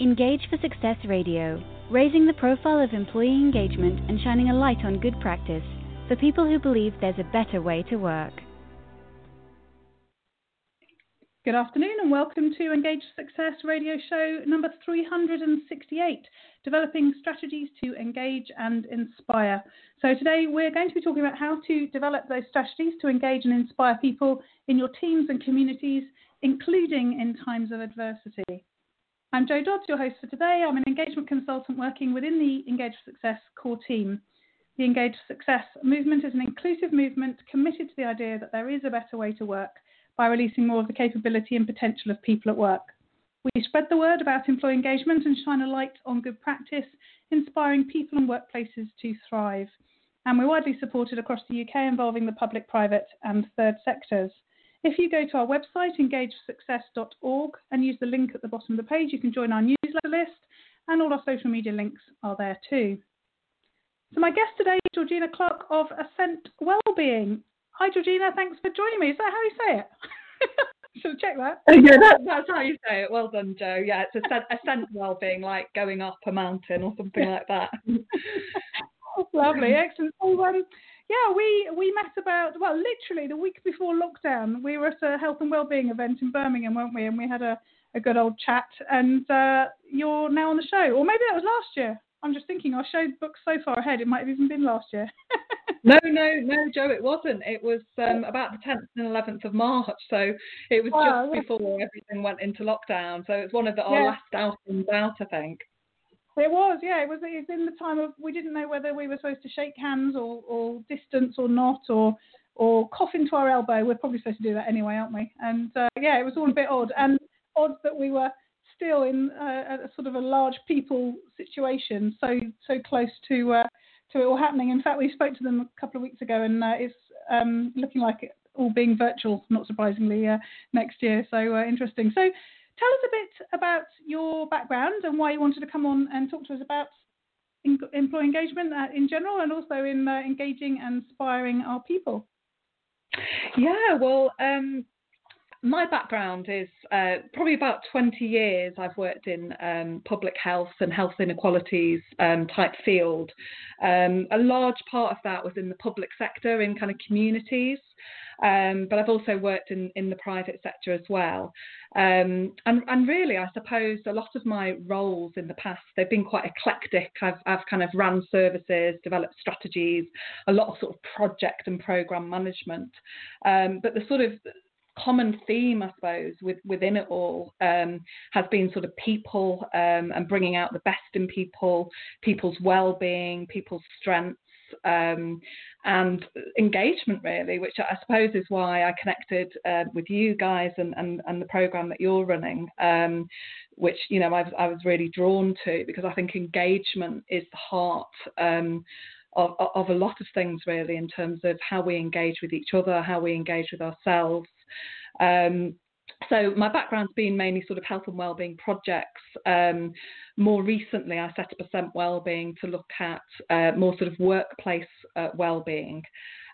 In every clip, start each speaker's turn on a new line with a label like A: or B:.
A: Engage for Success Radio, raising the profile of employee engagement and shining a light on good practice for people who believe there's a better way to work.
B: Good afternoon and welcome to Engage Success radio show number 368, developing strategies to engage and inspire. So today we're going to be talking about how to develop those strategies to engage and inspire people in your teams and communities, including in times of adversity. I'm Jo Dodds, your host for today. I'm an engagement consultant working within the Engage Success core team. The Engage Success movement is an inclusive movement committed to the idea that there is a better way to work by releasing more of the capability and potential of people at work. We spread the word about employee engagement and shine a light on good practice, inspiring people and workplaces to thrive. And we're widely supported across the UK, involving the public, private, and third sectors. If you go to our website, engageforsuccess.org, and use the link at the bottom of the page, you can join our newsletter list, and all our social media links are there too. So, my guest today is Georgina Clarke of Ascent Wellbeing. Hi, Georgina. Thanks for joining me. Is that how you say it? Should have checked that.
C: Yeah, that, that's how you say it. Well done, Jo. Yeah, it's ascent, ascent well-being, like going up a mountain or something like that.
B: Lovely, excellent. So, um, yeah, we we met about well, literally the week before lockdown. We were at a health and wellbeing event in Birmingham, weren't we? And we had a, a good old chat. And uh, you're now on the show, or maybe that was last year. I'm just thinking our show booked so far ahead. It might have even been last year.
C: no, no, no, Jo, it wasn't. It was um, about the 10th and 11th of March, so it was wow, just yeah. before everything went into lockdown. So it's one of the, our yeah. last outings out, I think.
B: It was, yeah. It was. It was in the time of we didn't know whether we were supposed to shake hands or, or distance or not, or or cough into our elbow. We're probably supposed to do that anyway, aren't we? And uh, yeah, it was all a bit odd, and odd that we were still in a, a sort of a large people situation, so so close to uh, to it all happening. In fact, we spoke to them a couple of weeks ago, and uh, it's um, looking like it all being virtual, not surprisingly, uh, next year. So uh, interesting. So tell us a bit about your background and why you wanted to come on and talk to us about in, employee engagement uh, in general and also in uh, engaging and inspiring our people.
C: Yeah, well, um, my background is uh, probably about 20 years I've worked in um, public health and health inequalities um, type field. Um, a large part of that was in the public sector, in kind of communities. Um, but I've also worked in, in the private sector as well. Um, and, and really, I suppose a lot of my roles in the past, they've been quite eclectic. I've, I've kind of ran services, developed strategies, a lot of sort of project and program management. Um, but the sort of common theme, I suppose, with, within it all um, has been sort of people um, and bringing out the best in people, people's well-being, people's strengths, um, and engagement, really, which I suppose is why I connected uh, with you guys and, and, and the program that you're running, um, which you know I was, I was really drawn to because I think engagement is the heart. Um, of, of, a lot of things, really, in terms of how we engage with each other, how we engage with ourselves. Um, so my background's been mainly sort of health and wellbeing projects. Um, more recently, I set up a Ascent Wellbeing to look at uh, more sort of workplace uh, wellbeing.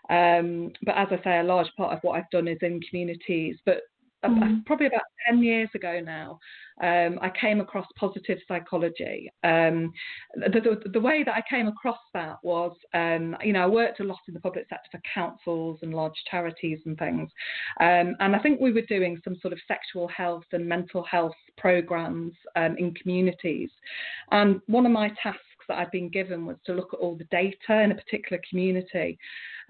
C: Um, but as I say, a large part of what I've done is in communities. But mm. probably about 10 years ago now, um, I came across positive psychology. Um, the, the, the, way that I came across that was, um, you know, I worked a lot in the public sector for councils and large charities and things. Um, and I think we were doing some sort of sexual health and mental health programs um, in communities. And one of my tasks that I'd been given was to look at all the data in a particular community,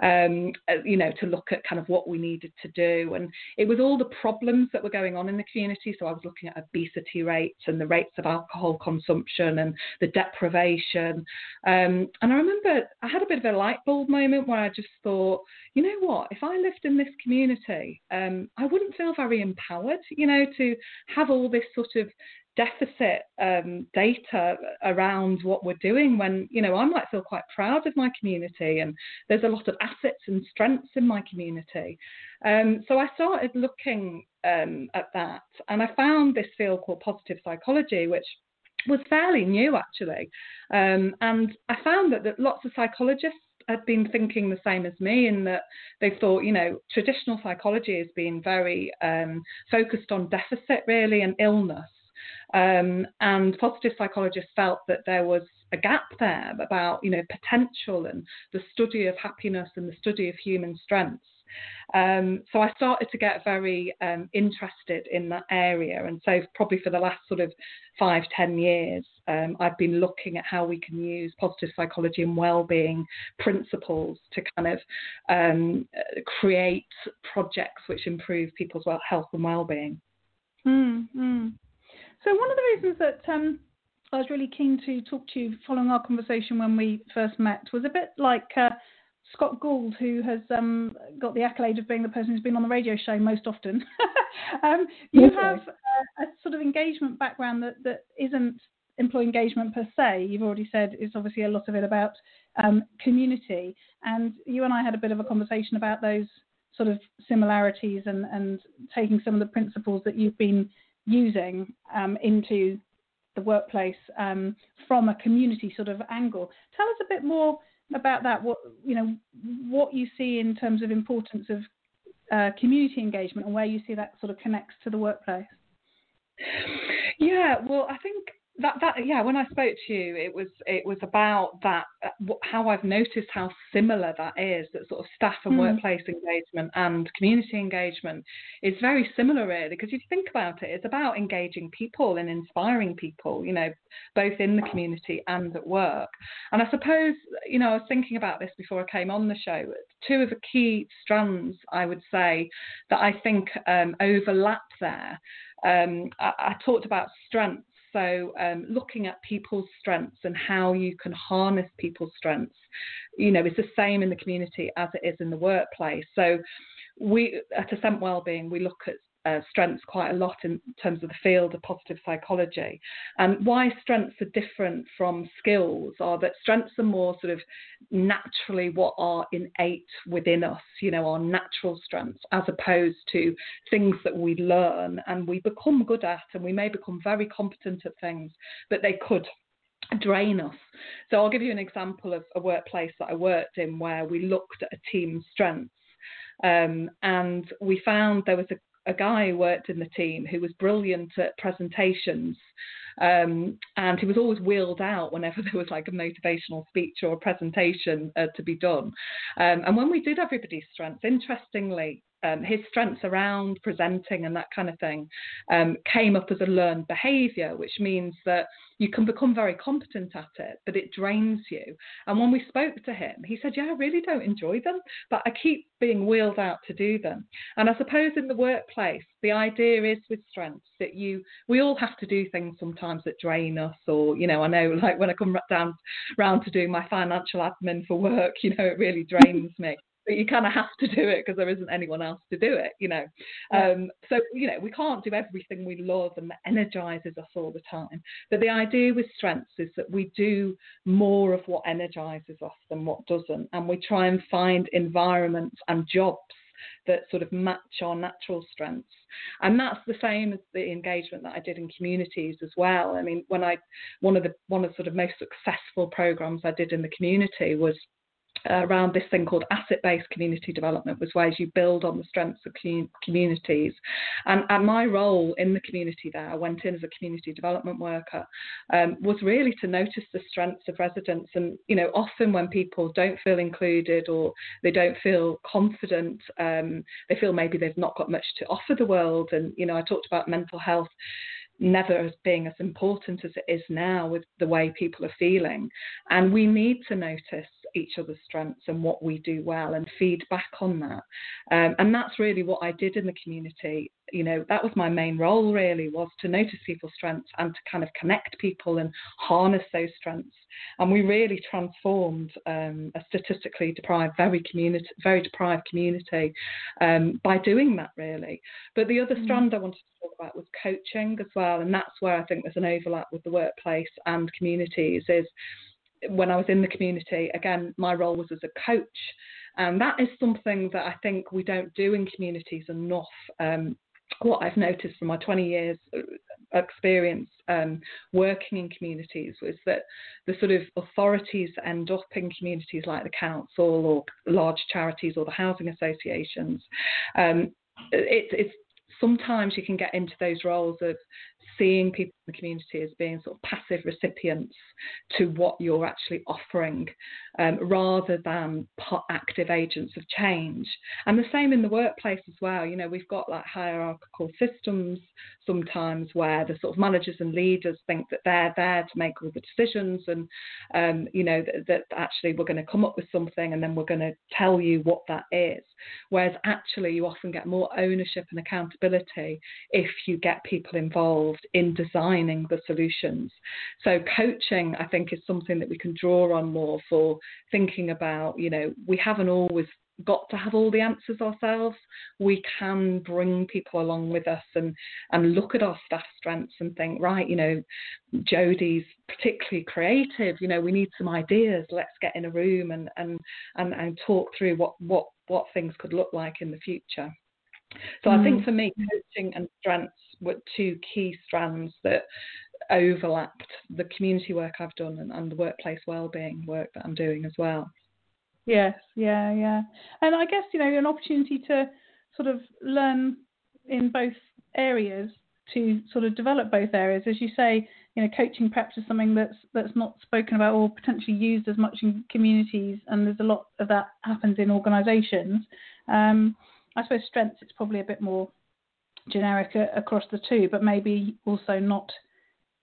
C: um, uh, you know, to look at kind of what we needed to do. And it was all the problems that were going on in the community. So I was looking at obesity rates and the rates of alcohol consumption and the deprivation. Um, and I remember I had a bit of a light bulb moment where I just thought, you know what, if I lived in this community, um, I wouldn't feel very empowered, you know, to have all this sort of deficit um, data around what we're doing when you know I might feel quite proud of my community and there's a lot of assets and strengths in my community. Um, so I started looking um, at that and I found this field called positive psychology, which was fairly new actually. Um, and I found that, that lots of psychologists had been thinking the same as me in that they thought, you know, traditional psychology has been very um, focused on deficit really and illness. Um, and positive psychologists felt that there was a gap there about you know potential and the study of happiness and the study of human strengths. Um, so I started to get very um, interested in that area, and so probably for the last sort of five, ten years, um, I've been looking at how we can use positive psychology and well-being principles to kind of um, create projects which improve people's health and well-being.
B: Mm, mm. So one of the reasons that um, I was really keen to talk to you following our conversation when we first met was a bit like uh, Scott Gould, who has um, got the accolade of being the person who's been on the radio show most often. um, you have a, a, sort of engagement background that, that isn't employee engagement per se. You've already said it's obviously a lot of it about um, community. And you and I had a bit of a conversation about those sort of similarities and, and taking some of the principles that you've been using um, into the workplace um, from a community sort of angle. Tell us a bit more about that. What you know, what you see in terms of importance of uh, community engagement and where you see that sort of connects to the workplace.
C: Yeah, well, I think that that yeah when i spoke to you it was it was about that uh, how i've noticed how similar that is that sort of staff and mm. workplace engagement and community engagement is very similar really. Because if you think about it it's about engaging people and inspiring people you know both in the community and at work. And i suppose you know i was thinking about this before i came on the show. Two of the key strands i would say that i think um, overlap there um, I, I talked about strengths so um, looking at people's strengths and how you can harness people's strengths, you know, is the same in the community as it is in the workplace. So we at Ascent Wellbeing we look at uh, strengths quite a lot in terms of the field of positive psychology. And why strengths are different from skills are that strengths are more sort of naturally what are innate within us, you know, our natural strengths, as opposed to things that we learn and we become good at, and we may become very competent at things, but they could drain us. So I'll give you an example of a workplace that I worked in where we looked at a team's strengths. Um, and we found there was a a guy who worked in the team who was brilliant at presentations. Um, and he was always wheeled out whenever there was like a motivational speech or a presentation uh, to be done. Um, and when we did everybody's strengths, interestingly, um, his strengths around presenting and that kind of thing um, came up as a learned behavior, which means that you can become very competent at it, but it drains you. And when we spoke to him, he said, Yeah, I really don't enjoy them, but I keep being wheeled out to do them. And I suppose in the workplace, the idea is with strengths that you, we all have to do things sometimes that drain us, or, you know, I know like when I come down round to doing my financial admin for work, you know, it really drains me but you kind of have to do it because there isn't anyone else to do it, you know. Yeah. Um, so, you know, we can't do everything we love and that energizes us all the time. But the idea with strengths is that we do more of what energizes us than what doesn't. And we try and find environments and jobs that sort of match our natural strengths. And that's the same as the engagement that I did in communities as well. I mean, when I one of the one of the sort of most successful programs I did in the community was around this thing called asset-based community development, was ways you build on the strengths of communities. And, and, my role in the community there, I went in as a community development worker, um, was really to notice the strengths of residents. And you know, often when people don't feel included or they don't feel confident, um, they feel maybe they've not got much to offer the world. And you know, I talked about mental health never as being as important as it is now with the way people are feeling. And we need to notice each other's strengths and what we do well and feed back on that. Um, and that's really what I did in the community. You know, that was my main role really was to notice people's strengths and to kind of connect people and harness those strengths. And we really transformed um, a statistically deprived, very community, very deprived community um, by doing that really. But the other mm. strand I wanted to talk about was coaching as well, and that's where I think there's an overlap with the workplace and communities. Is when I was in the community, again, my role was as a coach. And that is something that I think we don't do in communities enough. Um, what I've noticed from my 20 years uh, experience um, working in communities was that the sort of authorities that end up in communities like the council or large charities or the housing associations, um, it, it's sometimes you can get into those roles of seeing people's the community as being sort of passive recipients to what you're actually offering um, rather than active agents of change. And the same in the workplace as well. You know, we've got like hierarchical systems sometimes where the sort of managers and leaders think that they're there to make all the decisions and, um, you know, that, that actually we're going to come up with something and then we're going to tell you what that is. Whereas actually you often get more ownership and accountability if you get people involved in designing the solutions. So coaching, I think, is something that we can draw on more for thinking about, you know, we haven't always got to have all the answers ourselves. We can bring people along with us and and look at our staff strengths and think, right, you know, Jodie's particularly creative. You know, we need some ideas. Let's get in a room and and and, and talk through what what what things could look like in the future. So mm. I think mm. for me, coaching and strengths were two key strands that overlapped the community work I've done and, and the workplace wellbeing work that I'm doing as well.
B: Yes, yeah, yeah. And I guess, you know, an opportunity to sort of learn in both areas to sort of develop both areas. As you say, you know, coaching perhaps is something that's that's not spoken about or potentially used as much in communities, and there's a lot of that happens in organisations. Um, I suppose strengths it's probably a bit more generic a, across the two, but maybe also not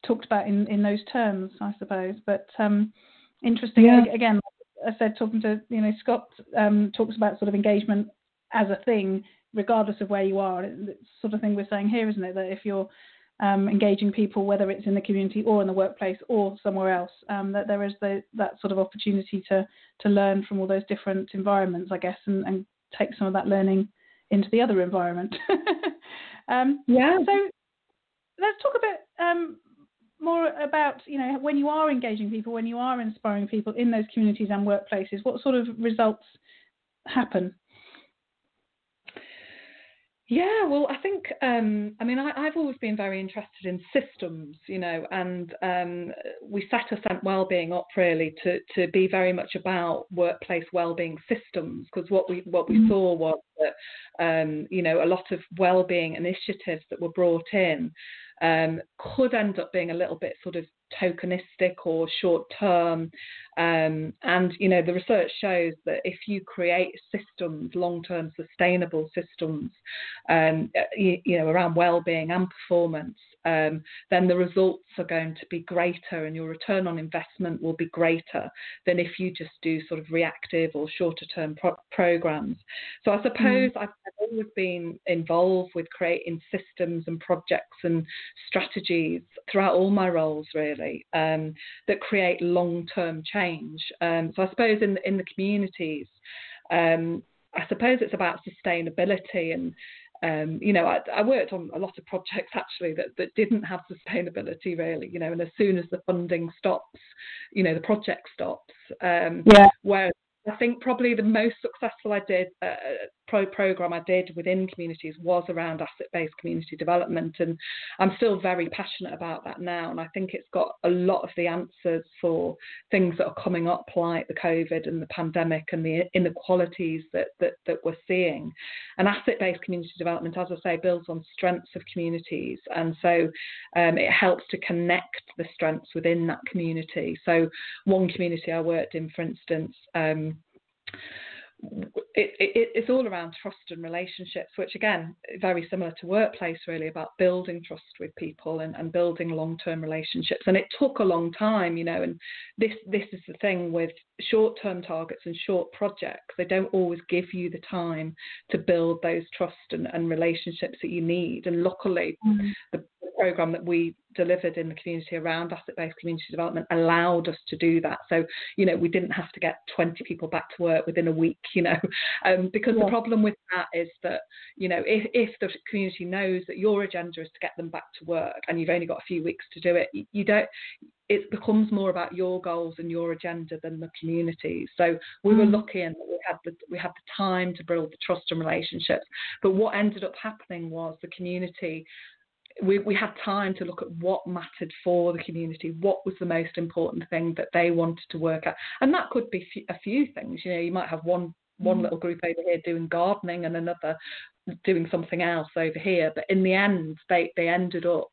B: talked about in, in those terms, I suppose. But um, interesting yeah. again. I said talking to you know Scott um, talks about sort of engagement as a thing, regardless of where you are. It's sort of thing we're saying here, isn't it? That if you're um, engaging people, whether it's in the community or in the workplace or somewhere else, um, that there is the, that sort of opportunity to to learn from all those different environments, I guess, and, and take some of that learning into the other environment. um,
C: yeah.
B: So let's talk a bit um, more about you know when you are engaging people, when you are inspiring people in those communities and workplaces, what sort of results happen?
C: Yeah, well, I think um, I mean I, have always been very interested in systems, you know, and um, we set Ascent Wellbeing up really to to be very much about workplace wellbeing systems because what we what we mm-hmm. saw was that um, you know a lot of wellbeing initiatives that were brought in um, could end up being a little bit sort of tokenistic or short term. Um, and you know the research shows that if you create systems, long-term sustainable systems, um, you, you, know around well-being and performance, um, then the results are going to be greater, and your return on investment will be greater than if you just do sort of reactive or shorter-term pro- programs. So I suppose mm. I've always been involved with creating systems and projects and strategies throughout all my roles, really, um, that create long-term change. Um, so I suppose in in the communities, um, I suppose it's about sustainability and. Um, you know, I, I, worked on a lot of projects actually that, that didn't have sustainability really, you know, and as soon as the funding stops, you know, the project stops. Um,
B: yeah.
C: Whereas I think probably the most successful I did uh, pro program I did within communities was around asset-based community development, and I'm still very passionate about that now. And I think it's got a lot of the answers for things that are coming up, like the COVID and the pandemic and the inequalities that that, that we're seeing. And asset-based community development, as I say, builds on strengths of communities, and so um, it helps to connect the strengths within that community. So one community I worked in, for instance. Um, it, it, it's all around trust and relationships, which again, very similar to workplace, really about building trust with people and, and building long-term relationships. And it took a long time, you know. And this this is the thing with short-term targets and short projects; they don't always give you the time to build those trust and, and relationships that you need. And luckily, mm-hmm. the program that we delivered in the community around asset-based community development allowed us to do that. So, you know, we didn't have to get 20 people back to work within a week, you know, um, because yeah. the problem with that is that, you know, if, if the community knows that your agenda is to get them back to work and you've only got a few weeks to do it, you don't, it becomes more about your goals and your agenda than the community. So we were mm. lucky in that we had the we had the time to build the trust and relationships. But what ended up happening was the community we, we had time to look at what mattered for the community, what was the most important thing that they wanted to work at, and that could be a few things. You know, you might have one one mm. little group over here doing gardening and another doing something else over here, but in the end, they they ended up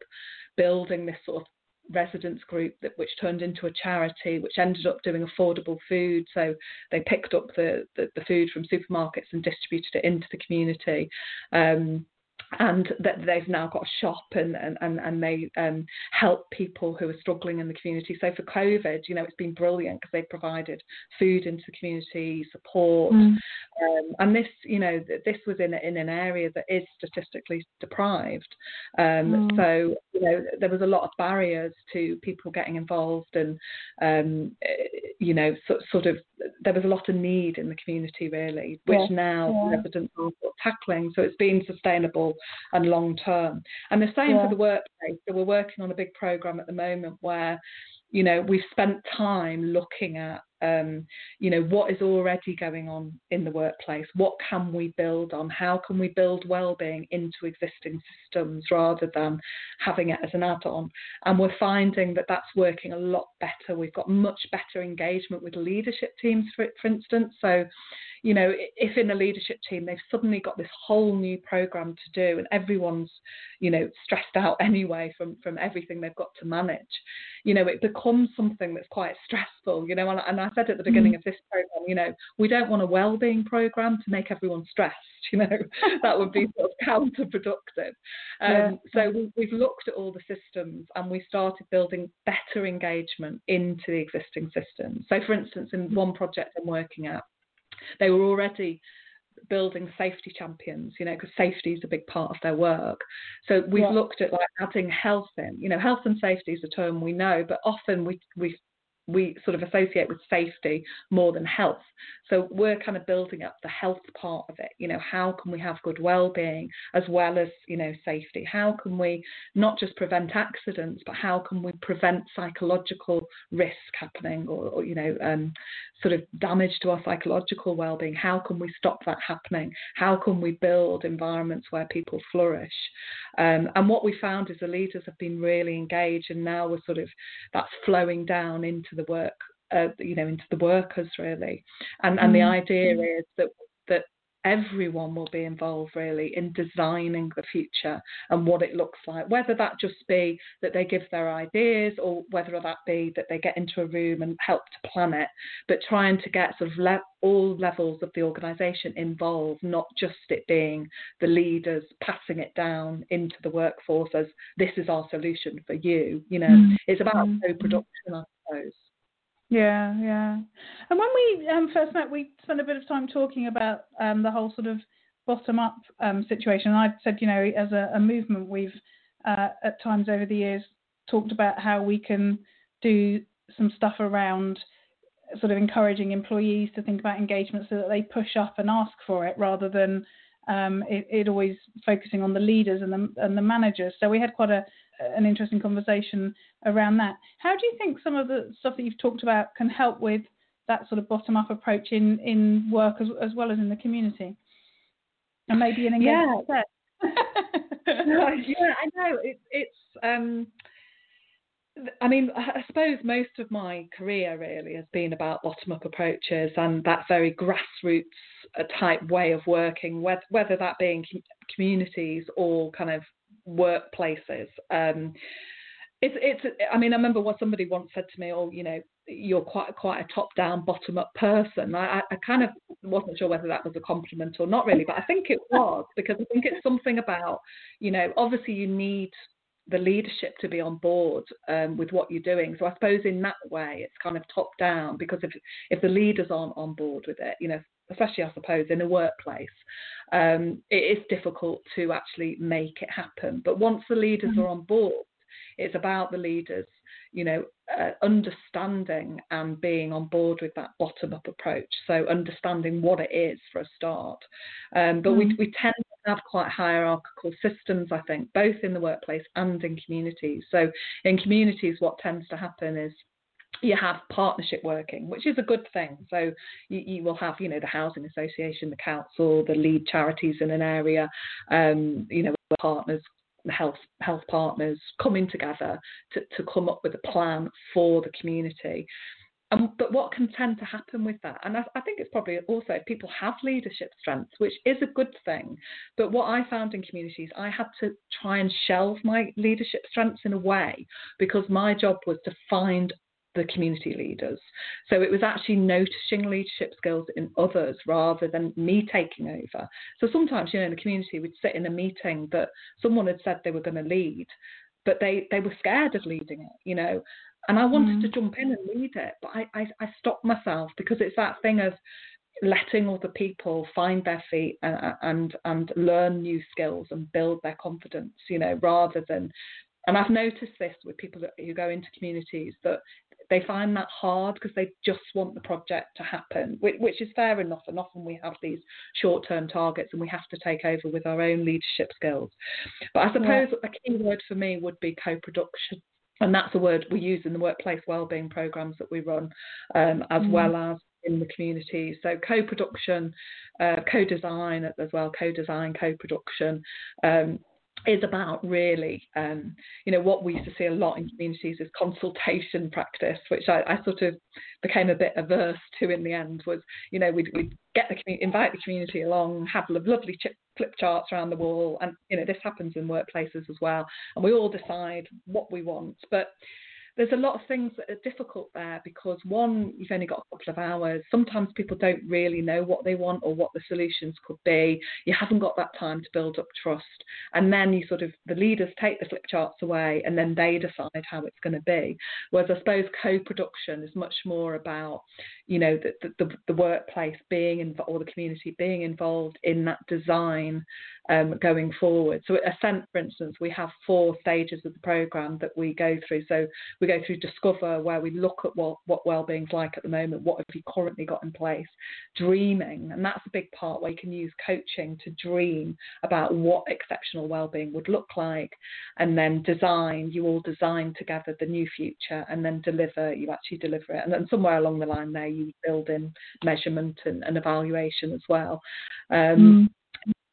C: building this sort of residents group that which turned into a charity which ended up doing affordable food so they picked up the, the, the food from supermarkets and distributed it into the community um, and that they've now got a shop and and and, and they um, help people who are struggling in the community. So for COVID, you know, it's been brilliant because they provided food into the community, support, mm. um, and this, you know, this was in in an area that is statistically deprived. Um, mm. So you know, there was a lot of barriers to people getting involved, and um, you know, so, sort of there was a lot of need in the community really, which yeah. now yeah. residents are tackling. So it's been sustainable and long term. And the same yeah. for the workplace. So we're working on a big program at the moment where you know we've spent time looking at um, you know what is already going on in the workplace? What can we build on? How can we build well-being into existing systems rather than having it as an add-on? And we're finding that that's working a lot better. We've got much better engagement with leadership teams for, for instance. So you know, if in a leadership team they've suddenly got this whole new program to do and everyone's, you know, stressed out anyway from from everything they've got to manage, you know, it becomes something that's quite stressful, you know. And, and I said at the beginning mm. of this program, you know, we don't want a well-being program to make everyone stressed, you know, that would be sort of counterproductive. Um, yeah. So we, we've looked at all the systems and we started building better engagement into the existing systems. So, for instance, in one project I'm working at they were already building safety champions, you know, because safety is a big part of their work. So we've yeah. looked at like adding health in. You know, health and safety is a term we know, but often we we we sort of associate with safety more than health. So we're kind of building up the health part of it. You know, how can we have good well-being as well as you know safety? How can we not just prevent accidents, but how can we prevent psychological risk happening or, or you know um, sort of damage to our psychological well-being? How can we stop that happening? How can we build environments where people flourish? Um, and what we found is the leaders have been really engaged, and now we're sort of that's flowing down into the work, uh, you know, into the workers really. And and mm-hmm. the idea is that that everyone will be involved really in designing the future and what it looks like whether that just be that they give their ideas or whether that be that they get into a room and help to plan it but trying to get sort of le- all levels of the organization involved not just it being the leaders passing it down into the workforce as this is our solution for you you know mm-hmm. it's about mm-hmm. co-production i suppose
B: yeah, yeah. And when we um, first met, we spent a bit of time talking about um, the whole sort of bottom up um, situation. And I said, you know, as a, a movement, we've uh, at times over the years talked about how we can do some stuff around sort of encouraging employees to think about engagement so that they push up and ask for it rather than um, it, it, always focusing on the leaders and the, and the managers. So we had quite a, an interesting conversation around that. How do you think some of the stuff that you've talked about can help with that sort of bottom up approach in, in work as, as well as in the community? And maybe in engagement
C: yeah. yeah, I know. It, it's um, I mean, I suppose most of my career really has been about bottom up approaches and that very grassroots uh, type way of working, whether, that being communities or kind of workplaces. Um, it's, it's, I mean, I remember what somebody once said to me, oh, you know, you're quite quite a top down, bottom up person. I, I kind of wasn't sure whether that was a compliment or not really, but I think it was because I think it's something about, you know, obviously you need the leadership to be on board um, with what you're doing. So I suppose in that way it's kind of top down because if if the leaders aren't on board with it, you know, especially I suppose in a workplace, um, it is difficult to actually make it happen. But once the leaders mm-hmm. are on board, it's about the leaders, you know, uh, understanding and being on board with that bottom up approach. So understanding what it is for a start. Um, but mm-hmm. we, we tend to have quite hierarchical systems, I think, both in the workplace and in communities. So in communities, what tends to happen is you have partnership working, which is a good thing. So you, you, will have, you know, the housing association, the council, the lead charities in an area, um, you know, partners, health health partners coming together to, to come up with a plan for the community. um, but what can tend to happen with that? And I, I, think it's probably also people have leadership strengths, which is a good thing. But what I found in communities, I had to try and shelve my leadership strengths in a way because my job was to find the community leaders. So it was actually noticing leadership skills in others rather than me taking over. So sometimes, you know, in the community, we'd sit in a meeting that someone had said they were going to lead, but they, they were scared of leading it, you know. And I wanted mm. to jump in and lead it, but I, I, I stopped myself because it's that thing of letting other people find their feet and, and and learn new skills and build their confidence, you know, rather than and I've noticed this with people that, who go into communities that they find that hard because they just want the project to happen, which, which, is fair enough. And often we have these short term targets and we have to take over with our own leadership skills. But I suppose yeah. a key word for me would be co production. And that's a word we use in the workplace wellbeing programs that we run, um, as mm. well as in the community. So co-production, uh, co-design as well, co-design, co-production. Um, is about really, um, you know, what we used to see a lot in communities is consultation practice, which I, I, sort of became a bit averse to in the end. Was you know we'd, we'd get the invite the community along, have lovely chip, flip charts around the wall, and you know this happens in workplaces as well, and we all decide what we want, but there's a lot of things that are difficult there because one, you've only got a couple of hours. Sometimes people don't really know what they want or what the solutions could be. You haven't got that time to build up trust. And then you sort of, the leaders take the flip charts away and then they decide how it's going to be. Whereas I suppose co production is much more about, you know, the, the, the workplace being involved or the community being involved in that design um, going forward. So Ascent, for instance, we have four stages of the program that we go through. So we go through Discover, where we look at what, what well-being's like at the moment, what have you currently got in place, dreaming, and that's a big part where you can use coaching to dream about what exceptional well-being would look like, and then design. You all design together the new future, and then deliver. You actually deliver it, and then somewhere along the line there, you build in measurement and, and evaluation as well. Um, mm.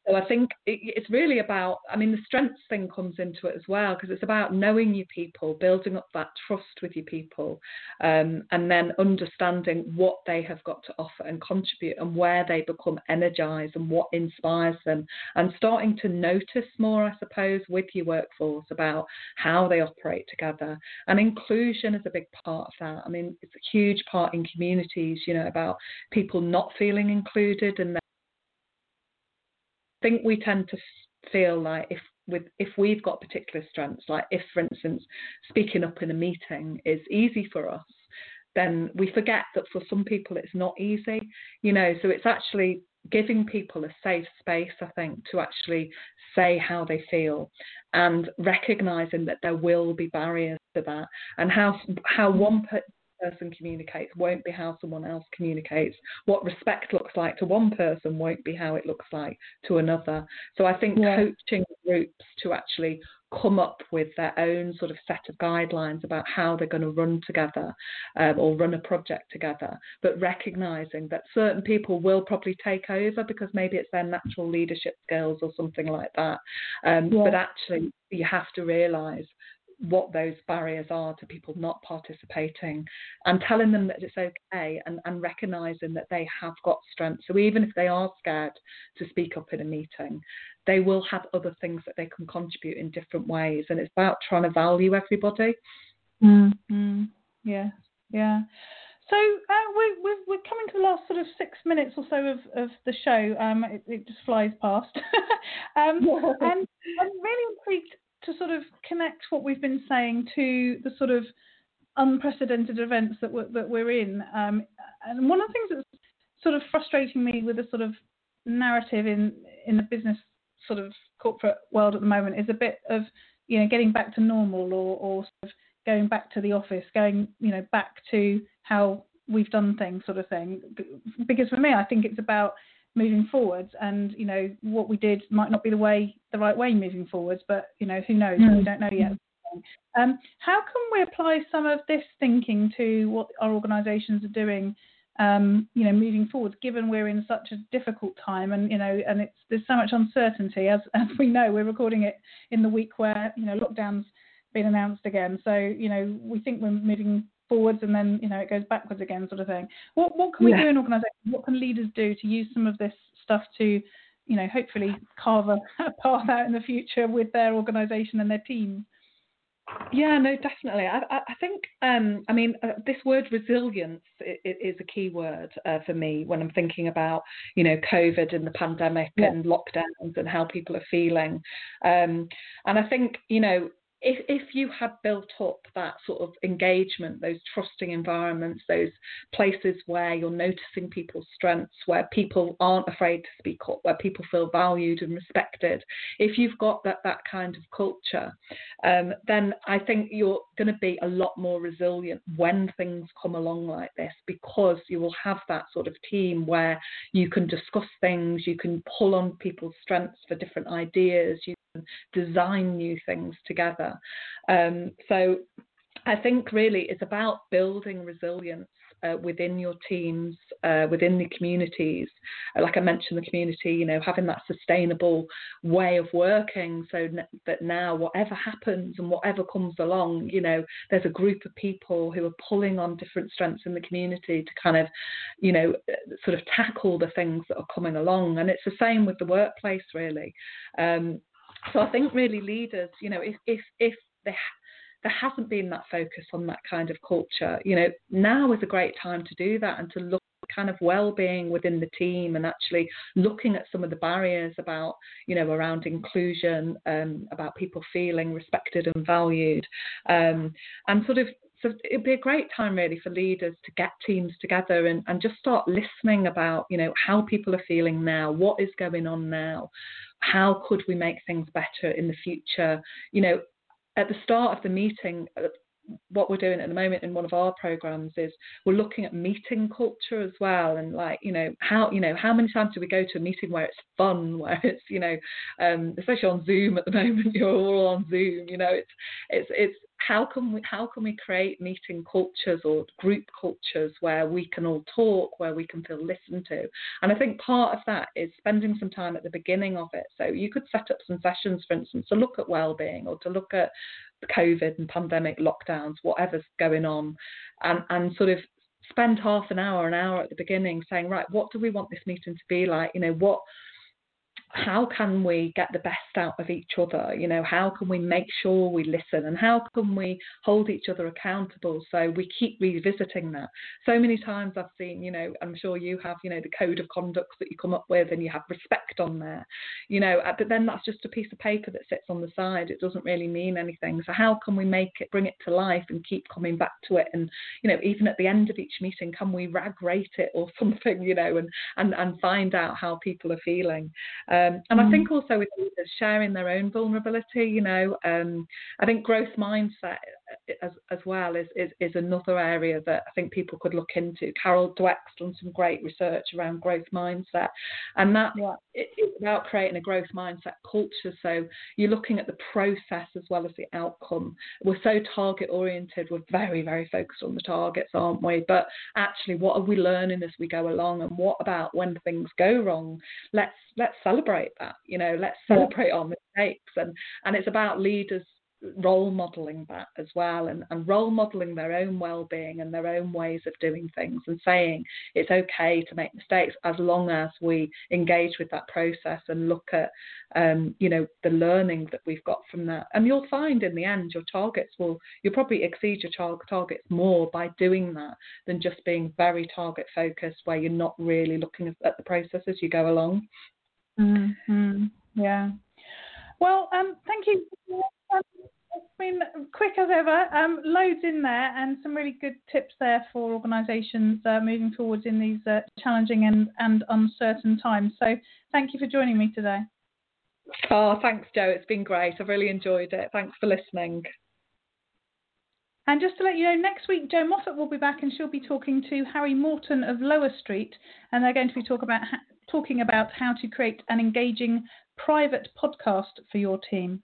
C: So I think it's really about, I mean, the strengths thing comes into it as well, because it's about knowing your people, building up that trust with your people, um, and then understanding what they have got to offer and contribute and where they become energized and what inspires them, and starting to notice more, I suppose, with your workforce about how they operate together. And inclusion is a big part of that. I mean, it's a huge part in communities, you know, about people not feeling included and think we tend to feel like if with if we've got particular strengths, like if, for instance, speaking up in a meeting is easy for us, then we forget that for some people it's not easy. You know, so it's actually giving people a safe space, I think, to actually say how they feel and recognizing that there will be barriers to that and how how mm. one person communicates won't be how someone else communicates. What respect looks like to one person won't be how it looks like to another. So I think yeah. coaching groups to actually come up with their own sort of set of guidelines about how they're going to run together um, or run a project together, but recognizing that certain people will probably take over because maybe it's their natural leadership skills or something like that. Um, yeah. But actually, you have to realize what those barriers are to people not participating and telling them that it's okay and, and recognizing that they have got strength. So even if they are scared to speak up in a meeting, they will have other things that they can contribute in different ways. And it's about trying to value everybody.
B: Mm-hmm. Yeah, yeah. So uh, we're, we're, we're coming to the last sort of six minutes or so of, of the show. Um, it, it just flies past. um, and I'm really intrigued to sort of connect what we've been saying to the sort of unprecedented events that we're, that we're in. Um, and one of the things that's sort of frustrating me with the sort of narrative in in the business sort of corporate world at the moment is a bit of you know getting back to normal or, or sort of going back to the office, going you know back to how we've done things, sort of thing. Because for me, I think it's about moving forwards and you know what we did might not be the way the right way moving forwards but you know who knows? Mm. we don't know yet. Um, how can we apply some of this thinking to what our organisations are doing um, you know moving forwards given we're in such a difficult time and you know and it's there's so much uncertainty as as we know we're recording it in the week where you know lockdowns been announced again. So you know we think we're moving forwards and then you know it goes backwards again, sort of thing. What what can we yeah. do in organisations? What can leaders do to use some of this stuff to, you know, hopefully carve a, a path out in the future with their organisation and their teams?
C: Yeah, no, definitely. I, I think, um, I mean, uh, this word resilience is a key word uh, for me when I'm thinking about, you know, COVID and the pandemic yeah. and lockdowns and how people are feeling. Um, and I think, you know, if, if you had built up that sort of engagement, those trusting environments, those places where you're noticing people's strengths, where people aren't afraid to speak up, where people feel valued and respected, if you've got that, that kind of culture, um, then I think you're going to be a lot more resilient when things come along like this because you will have that sort of team where you can discuss things, you can pull on people's strengths for different ideas, you design new things together. Um, so I think really it's about building resilience uh, within your teams, uh, within the communities. Uh, like I mentioned, the community, you know, having that sustainable way of working so that now whatever happens and whatever comes along, you know, there's a group of people who are pulling on different strengths in the community to kind of, you know, uh, sort of tackle the things that are coming along. And it's the same with the workplace, really. Um, so I think really leaders, you know, if if if they there hasn't been that focus on that kind of culture, you know, now is a great time to do that and to look kind of well-being within the team and actually looking at some of the barriers about you know around inclusion um, about people feeling respected and valued um, and sort of so it'd be a great time really for leaders to get teams together and, and just start listening about you know how people are feeling now what is going on now how could we make things better in the future? You know at the start of the meeting uh, what we're doing at the moment in one of our programs is we're looking at meeting culture as well and like you know how you know how many times do we go to a meeting where it's fun where it's you know um, especially on zoom at the moment you're all on zoom you know it's it's it's how can we how can we create meeting cultures or group cultures where we can all talk, where we can feel listened to? And I think part of that is spending some time at the beginning of it. So you could set up some sessions, for instance, to look at well-being or to look at COVID and pandemic lockdowns, whatever's going on, and and sort of spend half an hour, an hour at the beginning saying, right, what do we want this meeting to be like? You know, what how can we get the best out of each other? You know, how can we make sure we listen and how can we hold each other accountable so we keep revisiting that? So many times I've seen, you know, I'm sure you have, you know, the code of conduct that you come up with and you have respect on there, you know, uh, but then that's just a piece of paper that sits on the side. It doesn't really mean anything. So how can we make it, bring it to life and keep coming back to it? And, you know, even at the end of each meeting, can we rag rate it or something, you know, and, and, and find out how people are feeling? Um, um, and mm. I think also with leaders sharing their own vulnerability, you know, um, I think growth mindset as, as well is, is, is another area that I think people could look into. Carol Dweck's done some great research around growth mindset, and that yeah. it, it's about creating a growth mindset culture. So you're looking at the process as well as the outcome. We're so target oriented. We're very very focused on the targets, aren't we? But actually, what are we learning as we go along, and what about when things go wrong? Let's let's celebrate that. You know, let's celebrate our mistakes, and and it's about leaders role modeling that as well and, and role modeling their own well-being and their own ways of doing things and saying it's okay to make mistakes as long as we engage with that process and look at um, you know the learning that we've got from that. And you'll find in the end your targets will you'll probably exceed your targets more by doing that than just being very target focused where you're not really looking at the process as you go along.
B: Mm-hmm. yeah well um, thank you um, it's been quick as ever. Um, loads in there, and some really good tips there for organisations uh, moving forwards in these uh, challenging and, and uncertain times. So, thank you for joining me today.
C: Oh, thanks, Jo. It's been great. I've really enjoyed it. Thanks for listening.
B: And just to let you know, next week Jo Moffat will be back, and she'll be talking to Harry Morton of Lower Street, and they're going to be talk about ha- talking about how to create an engaging private podcast for your team.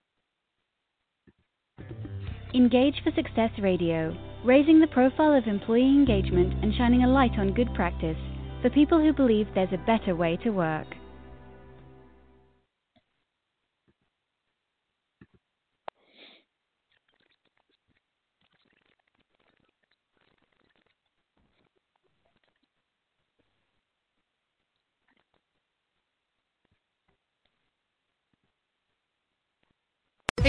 A: Engage for Success Radio, raising the profile of employee engagement and shining a light on good practice for people who believe there's a better way to work.